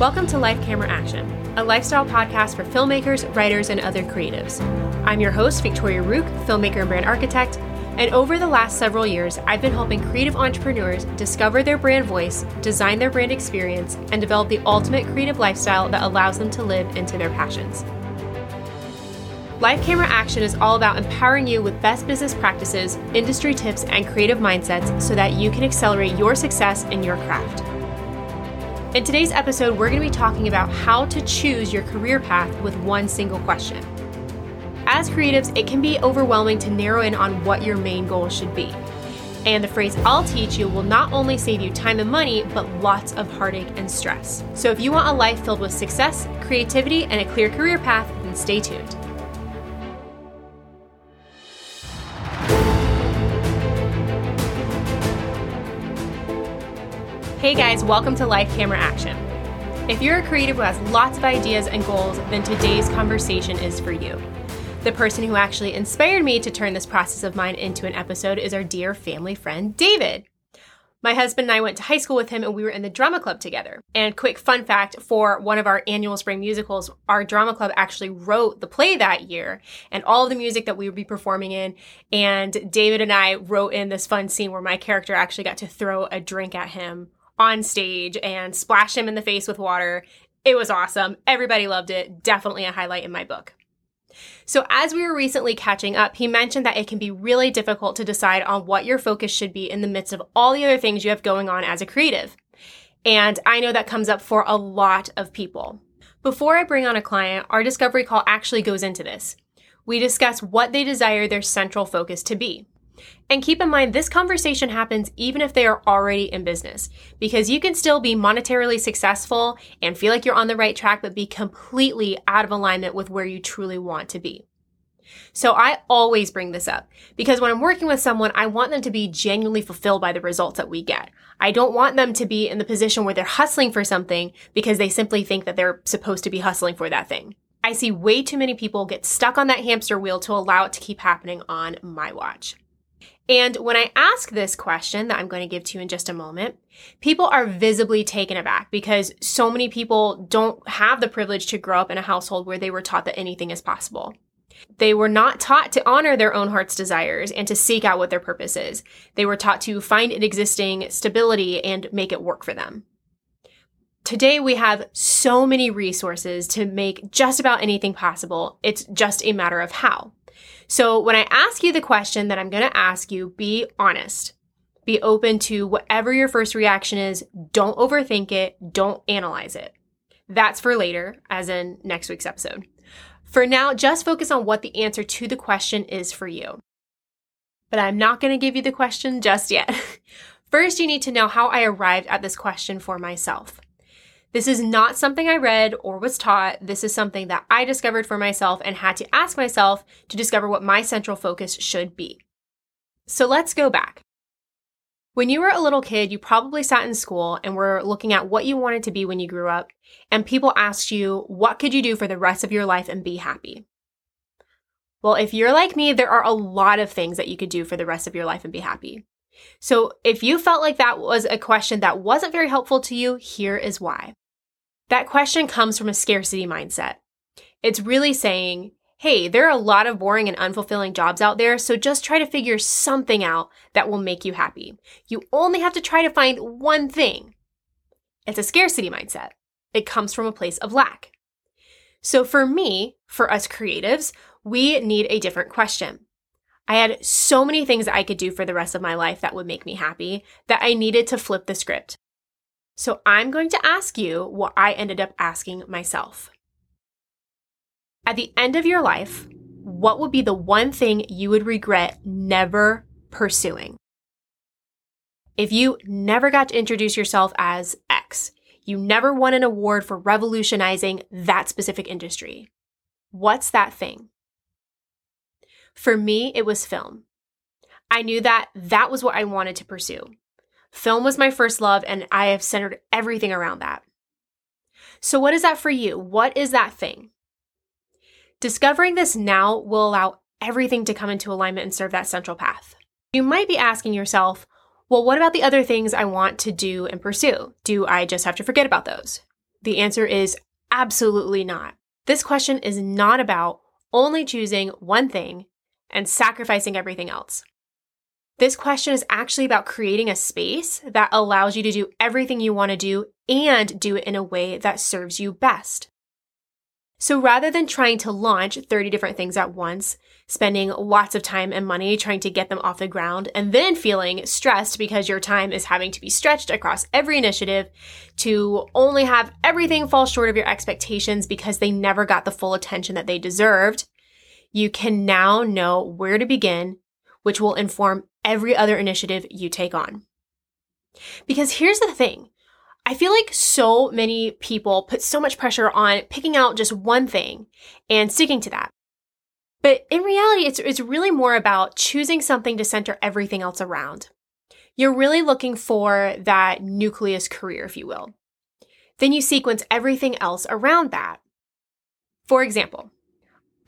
Welcome to Life Camera Action, a lifestyle podcast for filmmakers, writers, and other creatives. I'm your host, Victoria Rook, filmmaker and brand architect, and over the last several years, I've been helping creative entrepreneurs discover their brand voice, design their brand experience, and develop the ultimate creative lifestyle that allows them to live into their passions. Life Camera Action is all about empowering you with best business practices, industry tips, and creative mindsets so that you can accelerate your success in your craft. In today's episode, we're going to be talking about how to choose your career path with one single question. As creatives, it can be overwhelming to narrow in on what your main goal should be. And the phrase I'll teach you will not only save you time and money, but lots of heartache and stress. So if you want a life filled with success, creativity, and a clear career path, then stay tuned. Hey guys, welcome to Life Camera Action. If you're a creative who has lots of ideas and goals, then today's conversation is for you. The person who actually inspired me to turn this process of mine into an episode is our dear family friend, David. My husband and I went to high school with him and we were in the drama club together. And quick fun fact for one of our annual spring musicals, our drama club actually wrote the play that year and all of the music that we would be performing in. And David and I wrote in this fun scene where my character actually got to throw a drink at him on stage and splash him in the face with water. It was awesome. Everybody loved it. Definitely a highlight in my book. So, as we were recently catching up, he mentioned that it can be really difficult to decide on what your focus should be in the midst of all the other things you have going on as a creative. And I know that comes up for a lot of people. Before I bring on a client, our discovery call actually goes into this. We discuss what they desire their central focus to be. And keep in mind, this conversation happens even if they are already in business, because you can still be monetarily successful and feel like you're on the right track, but be completely out of alignment with where you truly want to be. So I always bring this up because when I'm working with someone, I want them to be genuinely fulfilled by the results that we get. I don't want them to be in the position where they're hustling for something because they simply think that they're supposed to be hustling for that thing. I see way too many people get stuck on that hamster wheel to allow it to keep happening on my watch. And when I ask this question that I'm going to give to you in just a moment, people are visibly taken aback because so many people don't have the privilege to grow up in a household where they were taught that anything is possible. They were not taught to honor their own heart's desires and to seek out what their purpose is. They were taught to find an existing stability and make it work for them. Today, we have so many resources to make just about anything possible. It's just a matter of how. So when I ask you the question that I'm going to ask you, be honest. Be open to whatever your first reaction is. Don't overthink it. Don't analyze it. That's for later, as in next week's episode. For now, just focus on what the answer to the question is for you. But I'm not going to give you the question just yet. First, you need to know how I arrived at this question for myself. This is not something I read or was taught. This is something that I discovered for myself and had to ask myself to discover what my central focus should be. So let's go back. When you were a little kid, you probably sat in school and were looking at what you wanted to be when you grew up, and people asked you, what could you do for the rest of your life and be happy? Well, if you're like me, there are a lot of things that you could do for the rest of your life and be happy. So if you felt like that was a question that wasn't very helpful to you, here is why. That question comes from a scarcity mindset. It's really saying, hey, there are a lot of boring and unfulfilling jobs out there, so just try to figure something out that will make you happy. You only have to try to find one thing. It's a scarcity mindset. It comes from a place of lack. So for me, for us creatives, we need a different question. I had so many things I could do for the rest of my life that would make me happy that I needed to flip the script. So I'm going to ask you what I ended up asking myself. At the end of your life, what would be the one thing you would regret never pursuing? If you never got to introduce yourself as X, you never won an award for revolutionizing that specific industry, what's that thing? For me, it was film. I knew that that was what I wanted to pursue. Film was my first love, and I have centered everything around that. So, what is that for you? What is that thing? Discovering this now will allow everything to come into alignment and serve that central path. You might be asking yourself, well, what about the other things I want to do and pursue? Do I just have to forget about those? The answer is absolutely not. This question is not about only choosing one thing and sacrificing everything else. This question is actually about creating a space that allows you to do everything you want to do and do it in a way that serves you best. So rather than trying to launch 30 different things at once, spending lots of time and money trying to get them off the ground, and then feeling stressed because your time is having to be stretched across every initiative to only have everything fall short of your expectations because they never got the full attention that they deserved, you can now know where to begin, which will inform every other initiative you take on. Because here's the thing I feel like so many people put so much pressure on picking out just one thing and sticking to that. But in reality, it's, it's really more about choosing something to center everything else around. You're really looking for that nucleus career, if you will. Then you sequence everything else around that. For example,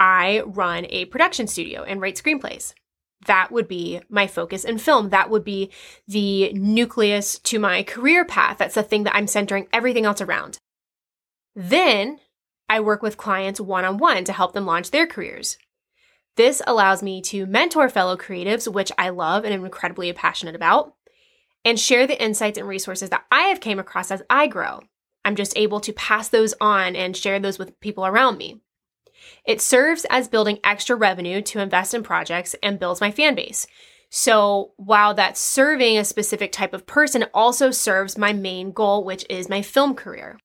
I run a production studio and write screenplays that would be my focus in film. That would be the nucleus to my career path. That's the thing that I'm centering everything else around. Then I work with clients one on one to help them launch their careers. This allows me to mentor fellow creatives, which I love and am incredibly passionate about, and share the insights and resources that I have came across as I grow. I'm just able to pass those on and share those with people around me. It serves as building extra revenue to invest in projects and builds my fan base. So while that's serving a specific type of person, it also serves my main goal, which is my film career.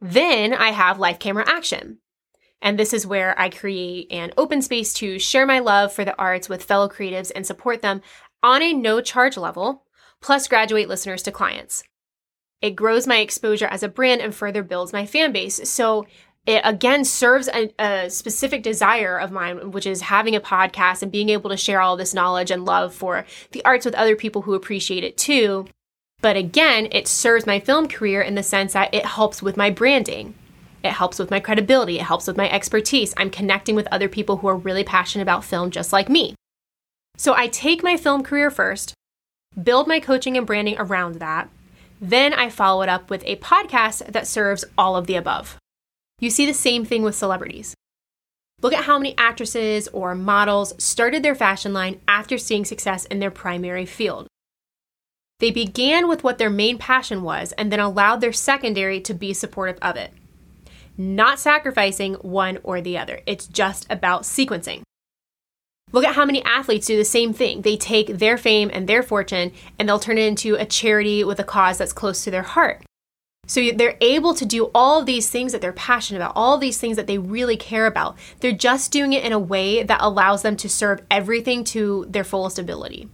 Then I have Life Camera Action. And this is where I create an open space to share my love for the arts with fellow creatives and support them on a no charge level, plus graduate listeners to clients. It grows my exposure as a brand and further builds my fan base. So it again serves a, a, specific desire of mine, which is having a podcast and being able to share all this knowledge and love for the arts with other people who appreciate it too. But again, it serves my film career in the sense that it helps with my branding. It helps with my credibility. It helps with my expertise. I'm connecting with other people who are really passionate about film just like me. So I take my film career first, build my coaching and branding around that. Then I follow it up with a podcast that serves all of the above. You see the same thing with celebrities. Look at how many actresses or models started their fashion line after seeing success in their primary field. They began with what their main passion was and then allowed their secondary to be supportive of it. Not sacrificing one or the other, it's just about sequencing. Look at how many athletes do the same thing. They take their fame and their fortune and they'll turn it into a charity with a cause that's close to their heart. So they're able to do all these things that they're passionate about, all these things that they really care about. They're just doing it in a way that allows them to serve everything to their fullest ability.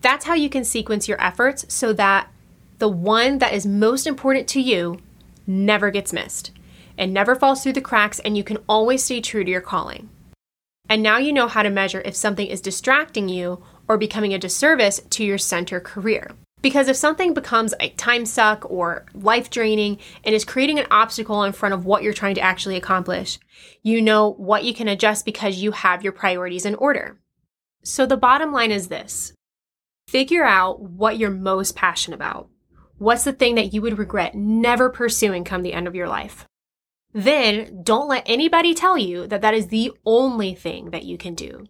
That's how you can sequence your efforts so that the one that is most important to you never gets missed and never falls through the cracks, and you can always stay true to your calling. And now you know how to measure if something is distracting you or becoming a disservice to your center career. Because if something becomes a time suck or life draining and is creating an obstacle in front of what you're trying to actually accomplish, you know what you can adjust because you have your priorities in order. So the bottom line is this figure out what you're most passionate about. What's the thing that you would regret never pursuing come the end of your life? Then don't let anybody tell you that that is the only thing that you can do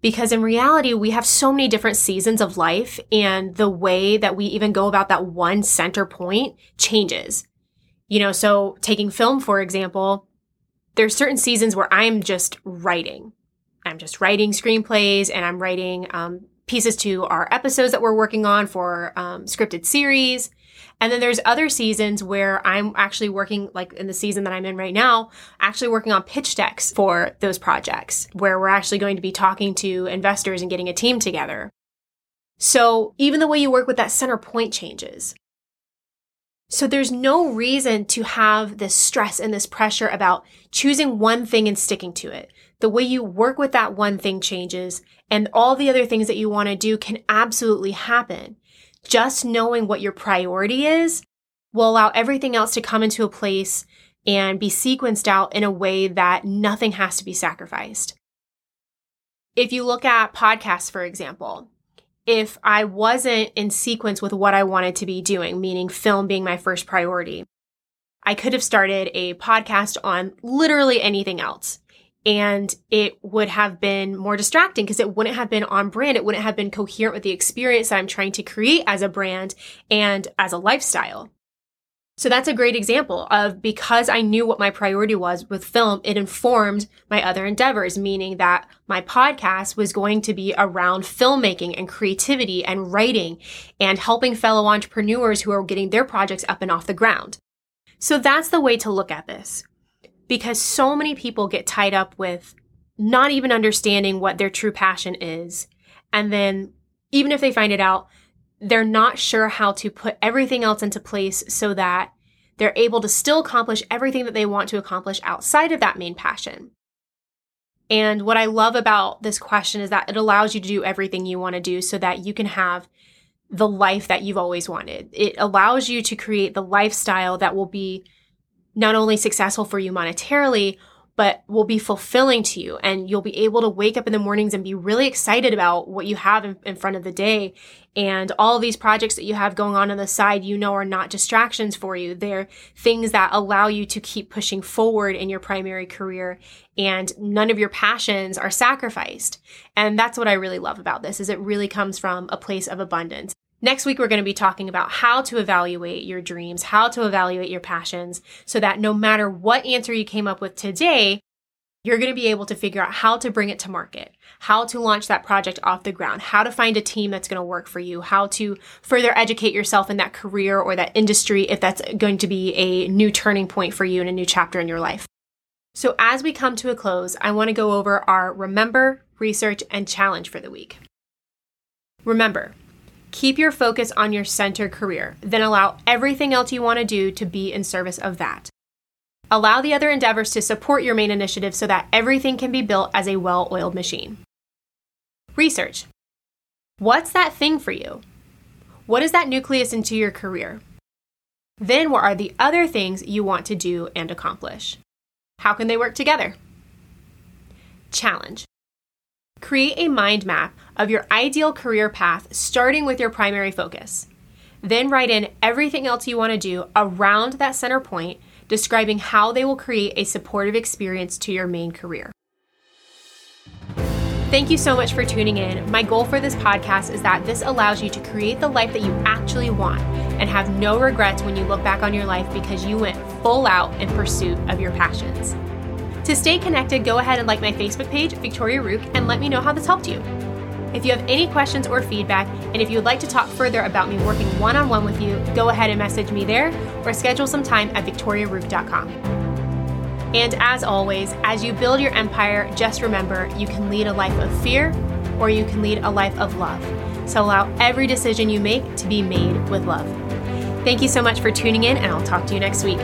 because in reality, we have so many different seasons of life, and the way that we even go about that one center point changes. You know, so taking film, for example, there's certain seasons where I'm just writing. I'm just writing screenplays and I'm writing um, pieces to our episodes that we're working on for um, scripted series. And then there's other seasons where I'm actually working, like in the season that I'm in right now, actually working on pitch decks for those projects where we're actually going to be talking to investors and getting a team together. So even the way you work with that center point changes. So there's no reason to have this stress and this pressure about choosing one thing and sticking to it. The way you work with that one thing changes and all the other things that you want to do can absolutely happen just knowing what your priority is will allow everything else to come into a place and be sequenced out in a way that nothing has to be sacrificed. If you look at podcasts, for example, if I wasn't in sequence with what I wanted to be doing, meaning film being my first priority, I could have started a podcast on literally anything else. And it would have been more distracting because it wouldn't have been on brand. It wouldn't have been coherent with the experience that I'm trying to create as a brand and as a lifestyle. So that's a great example of because I knew what my priority was with film, it informed my other endeavors, meaning that my podcast was going to be around filmmaking and creativity and writing and helping fellow entrepreneurs who are getting their projects up and off the ground. So that's the way to look at this because so many people get tied up with not even understanding what their true passion is. And then even if they find it out, they're not sure how to put everything else into place so that they're able to still accomplish everything that they want to accomplish outside of that main passion. And what I love about this question is that it allows you to do everything you want to do so that you can have the life that you've always wanted. It allows you to create the lifestyle that will be not only successful for you monetarily, but will be fulfilling to you. And you'll be able to wake up in the mornings and be really excited about what you have in, in front of the day. And all these projects that you have going on on the side, you know, are not distractions for you. They're things that allow you to keep pushing forward in your primary career and none of your passions are sacrificed. And that's what I really love about this is it really comes from a place of abundance. Next week, we're going to be talking about how to evaluate your dreams, how to evaluate your passions, so that no matter what answer you came up with today, you're going to be able to figure out how to bring it to market, how to launch that project off the ground, how to find a team that's going to work for you, how to further educate yourself in that career or that industry if that's going to be a new turning point for you and a new chapter in your life. So, as we come to a close, I want to go over our remember, research, and challenge for the week. Remember, Keep your focus on your center career, then allow everything else you want to do to be in service of that. Allow the other endeavors to support your main initiative so that everything can be built as a well oiled machine. Research. What's that thing for you? What is that nucleus into your career? Then, what are the other things you want to do and accomplish? How can they work together? Challenge. Create a mind map of your ideal career path, starting with your primary focus. Then write in everything else you want to do around that center point, describing how they will create a supportive experience to your main career. Thank you so much for tuning in. My goal for this podcast is that this allows you to create the life that you actually want and have no regrets when you look back on your life because you went full out in pursuit of your passions. To stay connected, go ahead and like my Facebook page, Victoria Rook, and let me know how this helped you. If you have any questions or feedback, and if you would like to talk further about me working one on one with you, go ahead and message me there or schedule some time at victoriarook.com. And as always, as you build your empire, just remember you can lead a life of fear or you can lead a life of love. So allow every decision you make to be made with love. Thank you so much for tuning in, and I'll talk to you next week.